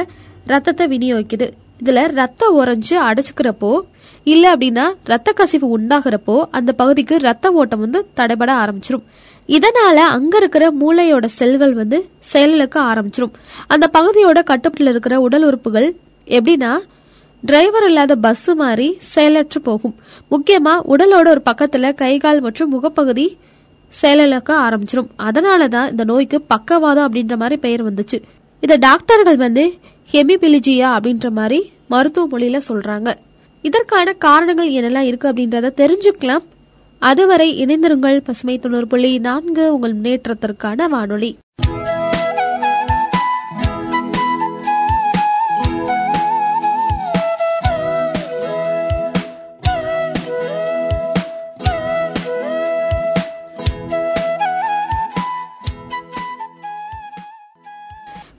ரத்தத்தை விநியோகிக்குது. இதுல ரத்தம் உறைஞ்சு அடைச்சுக்கிறப்போ இல்ல அப்படின்னா ரத்த கசிவு உண்டாகிறப்போ அந்த பகுதிக்கு ரத்த ஓட்டம் வந்து தடைபட ஆரம்பிச்சிரும். இதனால அங்க இருக்கிற மூளையோட செல்கள் வந்து செயலிழக்க ஆரம்பிச்சிரும். அந்த பகுதியோட கட்டுப்பாட்டில் இருக்கிற உடல் உறுப்புகள் எப்படின்னா டிரைவர் இல்லாத பஸ் மாதிரி செயலற்று போகும். முக்கியமா உடலோட ஒரு பக்கத்துல கைகால் மற்றும் முகப்பகுதி செயலிழக்க ஆரம்பிச்சிரும். அதனாலதான் இந்த நோய்க்கு பக்கவாதம் அப்படின்ற மாதிரி பெயர் வந்துச்சு. இத டாக்டர்கள் வந்து ஹெமிபிலிஜியா அப்படின்ற மாதிரி மருத்துவ மொழியில சொல்றாங்க. இதற்கான காரணங்கள் என்னெல்லாம் இருக்கு அப்படின்றத தெரிஞ்சுக்கலாம். அதுவரை இணைந்திருங்கள் பசுமை தொண்ணூறு புள்ளி நான்கு உங்கள் முன்னேற்றத்திற்கான வானொலி.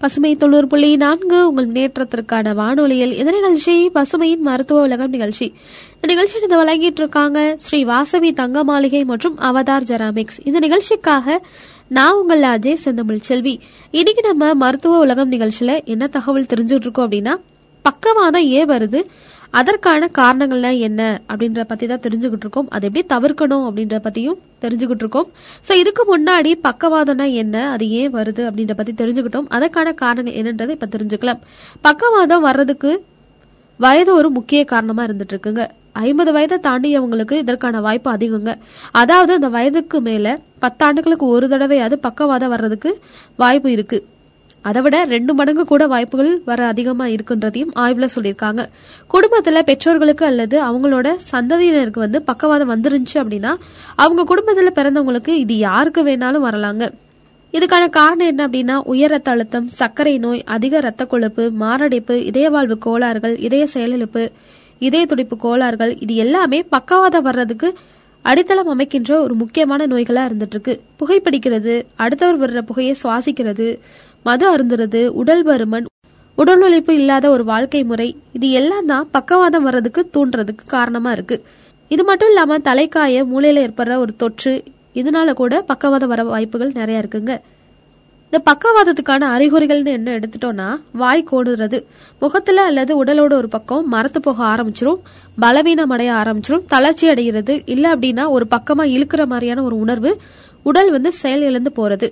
பசுமை தொண்ணூறு புள்ளி நான்கு உங்கள் முன்னேற்றத்திற்கான வானொலியில் இந்த நிகழ்ச்சி பசுமையின் மருத்துவ உலகம் நிகழ்ச்சி. இந்த நிகழ்ச்சி இதை வழங்கிட்டு இருக்காங்க ஸ்ரீ வாசவி தங்க மாளிகை மற்றும் அவதார் ஜெராமிக்ஸ். இந்த நிகழ்ச்சிக்காக நான் உங்கள் அஜய் செந்தமிழ் செல்வி. இன்னைக்கு நம்ம மருத்துவ உலகம் நிகழ்ச்சியில என்ன தகவல் தெரிஞ்சுட்டு இருக்கோம் அப்படின்னா பக்கவாதம் ஏன் வருது? அதற்கான காரணங்கள்லாம் என்ன அப்படின்ற பத்தி தான் தெரிஞ்சுக்கிட்டு இருக்கோம். அதை எப்படி தவிர்க்கணும் அப்படின்ற பத்தியும் தெரிஞ்சுக்கிட்டு இருக்கோம். ஸோ இதுக்கு முன்னாடி பக்கவாதம்னா என்ன? அது ஏன் வருது அப்படின்ற பத்தி தெரிஞ்சுக்கிட்டோம். அதற்கான காரணங்கள் என்னன்றதை இப்போ தெரிஞ்சுக்கலாம். பக்கவாதம் வர்றதுக்கு வயது ஒரு முக்கிய காரணமாக இருந்துட்டு இருக்குங்க ஐம்பது வயதை தாண்டியவங்களுக்கு இதற்கான வாய்ப்பு அதிகங்க. அதாவது அந்த வயதுக்கு மேல பத்தாண்டுகளுக்கு ஒரு தடவையாவது பக்கவாதம் வர்றதுக்கு வாய்ப்பு இருக்குது அதை விட ரெண்டு மடங்கு கூட வாய்ப்புகள் வர அதிகமா இருக்குன்றதையும் ஆய்வுல சொல்லியிருக்காங்க. குடும்பத்துல பெற்றோர்களுக்கு அல்லது அவங்களோட சந்ததியினருக்கு வந்து பக்கவாதம் வந்துருந்துச்சு அப்படின்னா அவங்க குடும்பத்துல பிறந்தவங்களுக்கு இது யாருக்கு வேணாலும் வரலாங்க. இதுக்கான காரணம் என்ன அப்படின்னா உயர் ரத்த அழுத்தம் சர்க்கரை நோய் அதிக ரத்த கொழுப்பு மாரடைப்பு இதயவாழ்வு கோளாறுகள் இதய செயலிழப்பு இதய துடிப்பு கோளாறுகள் இது எல்லாமே பக்கவாதம் வர்றதுக்கு அடித்தளம் அமைக்கின்ற ஒரு முக்கியமான நோய்களா இருந்துட்டு இருக்கு. புகைப்பிடிக்கிறது அடுத்தவர் வர்ற புகையை சுவாசிக்கிறது மது அருந்துறது உடல் பருமன் உடல் உழைப்பு இல்லாத ஒரு வாழ்க்கை முறை இது எல்லாம் தான் பக்கவாதம் வர்றதுக்கு தூண்டுறதுக்கு காரணமா இருக்கு. இது மட்டும் இல்லாம தலைக்காய மூளையில ஏற்படுற ஒரு தொற்று இதனால கூட பக்கவாதம் வர வாய்ப்புகள் நிறைய இருக்குங்க. இந்த பக்கவாதத்துக்கான அறிகுறிகள்னு என்ன எடுத்துட்டோம்னா வாய் கோடுறது. முகத்துல அல்லது உடலோட ஒரு பக்கம் மரத்து போக ஆரம்பிச்சிரும் பலவீனம் அடைய ஆரம்பிச்சிரும் தளர்ச்சி அடைகிறது. இல்ல அப்படின்னா ஒரு பக்கமா இழுக்கிற மாதிரியான ஒரு உணர்வு உடல் வந்து செயல் இழந்து போறது.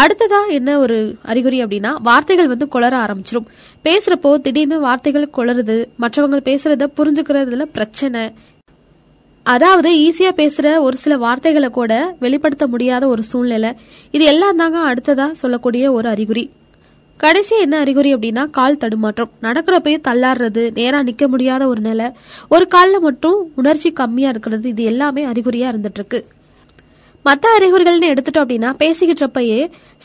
அடுத்ததா என்ன ஒரு அறிகுறி அப்படின்னா வார்த்தைகள் வந்து குளர ஆரம்பிச்சிடும் பேசுறப்போ திடீர்னு வார்த்தைகள் குளருது மற்றவங்க பேசுறத புரிஞ்சுக்கிறதுல பிரச்சனை. அதாவது ஈஸியா பேசுற ஒரு சில வார்த்தைகளை கூட வெளிப்படுத்த முடியாத ஒரு சூழ்நிலை. இது எல்லாம் தாங்க அடுத்ததா சொல்லக்கூடிய ஒரு அறிகுறி. கடைசி என்ன அறிகுறி அப்படின்னா கால் தடுமாற்றம். நடக்கிறப்பையும் தள்ளாடுறது நேரா நிக்க முடியாத ஒரு நிலை. ஒரு காலில் மட்டும் உணர்ச்சி கம்மியா இருக்கிறது இது எல்லாமே அறிகுறியா இருந்துட்டு இருக்கு. மற்ற அறிகுறிகள்னு எடுத்துட்டோம் அப்படின்னா பேசிக்கிட்டப்பயே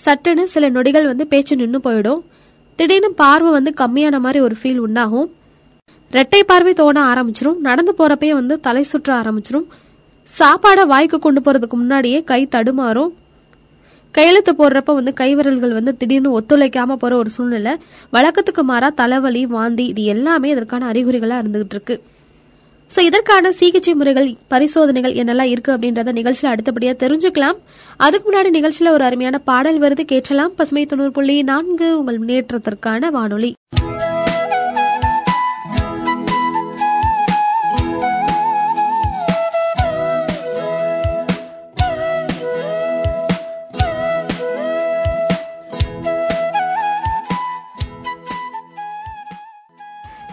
சட்டுன்னு சில நொடிகள் வந்து பேச்சு நின்று போயிடும். திடீர்னு பார்வை வந்து கம்மியான மாதிரி ஒரு ஃபீல் உண்டாகும். ரெட்டை பார்வை தோண ஆரம்பிச்சிரும். நடந்து போறப்பயே வந்து தலை சுற்ற ஆரம்பிச்சிரும். சாப்பாடை வாய்க்கு கொண்டு போறதுக்கு முன்னாடியே கை தடுமாறும். கையெழுத்து போடுறப்ப வந்து கைவிரல்கள் வந்து திடீர்னு ஒத்துழைக்காம போற ஒரு சூழ்நிலை. வழக்கத்துக்கு மாறா தலைவலி வாந்தி இது எல்லாமே இதற்கான அறிகுறிகளா இருந்துகிட்டு இருக்கு சோ இதற்கான சிகிச்சை முறைகள் பரிசோதனைகள் என்னெல்லாம் இருக்கு அப்படின்றத நிகழ்ச்சியில அடுத்தபடியா தெரிஞ்சுக்கலாம். அதுக்கு முன்னாடி நிகழ்ச்சியில ஒரு அருமையான பாடல் வருது. கேட்கலாம் பசுமை தொண்ணூறு புள்ளி நான்கு உங்கள் முன்னேற்றத்திற்கான வானொலி.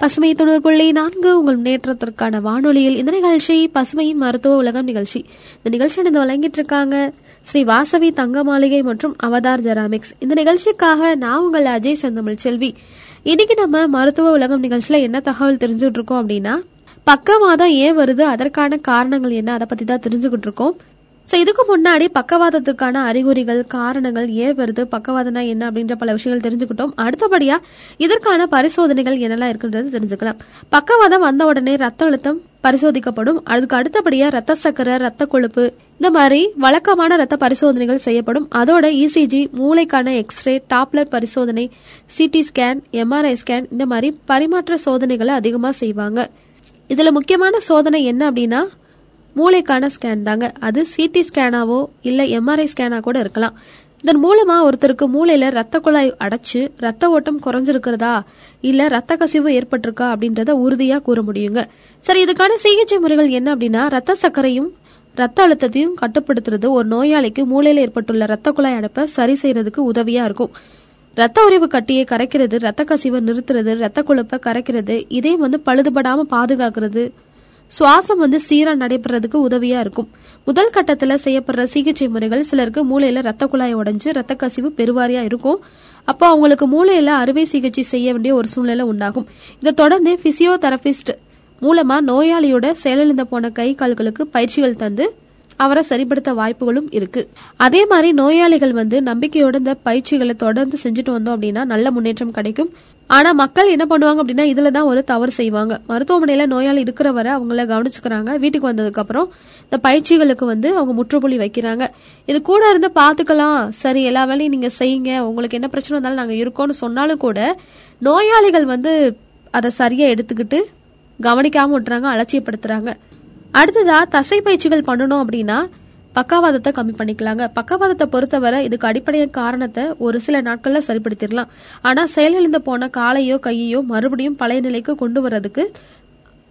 பசுமை தொண்ணூறு புள்ளி நான்கு உங்கள் முன்னேற்றத்திற்கான வானொலியில் இந்த நிகழ்ச்சி பசுமையின் மருத்துவ உலகம் நிகழ்ச்சி. இந்த நிகழ்ச்சி நடந்து வழங்கிட்டு இருக்காங்க ஸ்ரீ வாசவி தங்க மாளிகை மற்றும் அவதார் ஜெராமிக்ஸ். இந்த நிகழ்ச்சிக்காக நான் உங்கள் அஜய் செந்தமிழ் செல்வி. இன்னைக்கு நம்ம மருத்துவ உலகம் நிகழ்ச்சியில என்ன தகவல் தெரிஞ்சுட்டு இருக்கோம் அப்படின்னா பக்கவாதம் ஏன் வருது? அதற்கான காரணங்கள் என்ன? அதை பத்தி தான் தெரிஞ்சுக்கிட்டு இருக்கோம். சோ இதுக்கு முன்னாடி பக்கவாதத்துக்கான அறிகுறிகள் காரணங்கள் ஏன் வருது பக்கவாதம்னா என்ன அப்படின்ற பல விஷயங்கள் தெரிஞ்சுக்கிட்டோம். அடுத்தபடியா இதற்கான பரிசோதனைகள் என்னெல்லாம் இருக்குன்றது தெரிஞ்சுக்கலாம். பக்கவாதம் வந்த உடனே ரத்த அழுத்தம் பரிசோதிக்கப்படும். அதுக்கு அடுத்தபடியா ரத்த சக்கரை ரத்த கொழுப்பு இந்த மாதிரி வழக்கமான ரத்த பரிசோதனைகள் செய்யப்படும். அதோட இசிஜி மூளைக்கான எக்ஸ்ரே டாப்லர் பரிசோதனை சிடி ஸ்கேன் எம்ஆர்ஐ ஸ்கேன் இந்த மாதிரி பரிமாற்ற சோதனைகளை அதிகமா செய்வாங்க. இதுல முக்கியமான சோதனை என்ன அப்படின்னா மூளைக்கான ஸ்கேன் தாங்க. அது சிடி ஸ்கேனாவோ இல்ல எம்ஆர்ஐ ஸ்கேனா கூட இருக்கலாம். இதன் மூலமா ஒருத்தருக்கு மூளையில ரத்த குழாய் அடைச்சு ரத்த ஓட்டம் குறைஞ்சிருக்கிறதா இல்ல ரத்த கசிவு ஏற்பட்டிருக்கா அப்படின்றத உறுதியா கூற முடியுங்க. சரி இதுக்கான சிகிச்சை முறைகள் என்ன அப்படின்னா ரத்த சர்க்கரையும் ரத்த அழுத்தத்தையும் கட்டுப்படுத்துறது. ஒரு நோயாளிக்கு மூளையில ஏற்பட்டுள்ள ரத்த குழாய் அடைப்பை சரி செய்யறதுக்கு உதவியா இருக்கும். ரத்த உறைவு கட்டியை கரைக்கிறது ரத்த கசிவை நிறுத்துறது ரத்த கொழுப்பை கரைக்கிறது இதையும் வந்து பழுதுபடாம பாதுகாக்கிறது சுவாசம் வந்து சீரா நடைபெறதுக்கு உதவியா இருக்கும். முதல் கட்டத்துல செய்யப்படுற சிகிச்சை முறைகள் சிலருக்கு மூளையில ரத்த குழாய் உடைஞ்சு ரத்த கசிவு பெருவாரியா இருக்கும். அப்போ அவங்களுக்கு மூளையில அறுவை சிகிச்சை செய்ய வேண்டிய ஒரு சூழ்நிலை உண்டாகும். இதை தொடர்ந்து பிசியோதெரபிஸ்ட் மூலமா நோயாளியோட செயலிழந்த போன கை கால்களுக்கு பயிற்சிகள் தந்து அவரை சரிப்படுத்த வாய்ப்புகளும் இருக்கு. அதே மாதிரி நோயாளிகள் வந்து நம்பிக்கையோட இந்த பயிற்சிகளை தொடர்ந்து செஞ்சுட்டு வந்தோம் அப்படின்னா நல்ல முன்னேற்றம் கிடைக்கும். ஆனா மக்கள் என்ன பண்ணுவாங்க அப்படின்னா இதுல தான் ஒரு தவறு செய்வாங்க. மருத்துவமனையில நோயாளி இருக்கிற வரை அவங்கள கவனிச்சுக்கிறாங்க. வீட்டுக்கு வந்ததுக்கு அப்புறம் இந்த பயிற்சிகளுக்கு வந்து அவங்க முற்றுப்புள்ளி வைக்கிறாங்க. இது கூட இருந்து பாத்துக்கலாம் சரி எல்லா வேலையும் நீங்க செய்யுங்க. உங்களுக்கு என்ன பிரச்சனை இருந்தாலும் நாங்க இருக்கோம்னு சொன்னாலும் கூட நோயாளிகள் வந்து அதை சரியா எடுத்துக்கிட்டு கவனிக்காம விட்டுறாங்க அலட்சியப்படுத்துறாங்க. அடுத்ததா தசை பயிற்சிகள் பண்ணணும் அப்படின்னா பக்கவாதத்தை கம்மி பண்ணிக்கலாங்க. பக்கவாதத்தை பொறுத்தவரை இதுக்கு அடிப்படையான காரணத்தை ஒரு சில நாட்கள்ல சரிப்படுத்திடலாம். ஆனா செயலிழந்து போன காலையோ கையையோ மறுபடியும் பழைய நிலைக்கு கொண்டு வர்றதுக்கு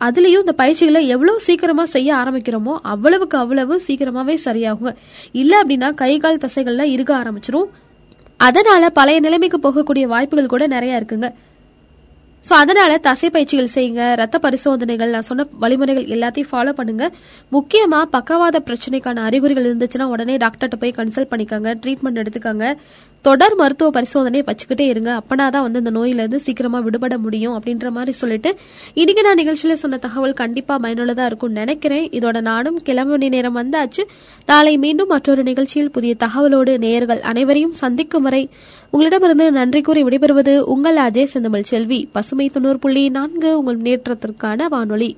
அதுலயும் இந்த பயிற்சிகளை எவ்வளவு சீக்கிரமா செய்ய ஆரம்பிக்கிறோமோ அவ்வளவுக்கு அவ்வளவு சீக்கிரமாவே சரியாகுங்க. இல்ல அப்படின்னா கை கால் தசைகள்லாம் இருக்க ஆரம்பிச்சிரும். அதனால பழைய நிலைமைக்கு போகக்கூடிய வாய்ப்புகள் கூட நிறைய இருக்குங்க. ஸோ அதனால தசை பயிற்சிகள் செய்யுங்க ரத்த பரிசோதனைகள் நான் சொன்ன வழிமுறைகள் எல்லாத்தையும் ஃபாலோ பண்ணுங்க. முக்கியமாக பக்கவாத பிரச்சனைக்கான அறிகுறிகள் இருந்துச்சுன்னா உடனே டாக்டர்கிட்ட போய் கன்சல்ட் பண்ணிக்கோங்க ட்ரீட்மெண்ட் எடுத்துக்கோங்க. தொடர் மருத்துவ பரிசோதனையை வச்சுக்கிட்டே இருங்க. அப்பனாதான் வந்து இந்த நோயிலிருந்து சீக்கிரமாக சீக்கிரமா விடுபட முடியும் அப்படின்ற மாதிரி சொல்லிட்டு இன்னைக்கு நான் நிகழ்ச்சியில சொன்ன தகவல் கண்டிப்பா பயனுள்ளதா இருக்கும்னு நினைக்கிறேன். இதோட நானும் கிளம்ப மணி நேரம் வந்தாச்சு. நாளை மீண்டும் மற்றொரு நிகழ்ச்சியில் புதிய தகவலோடு நேயர்கள் அனைவரையும் சந்திக்கும் வரை உங்களிடமிருந்து நன்றி கூறி விடைபெறுவது உங்கள் அஜய் செந்தமிழ் செல்வி. பசுமை தொண்ணூறு புள்ளி நான்கு உங்கள் முன்னேற்றத்திற்கான வானொலி.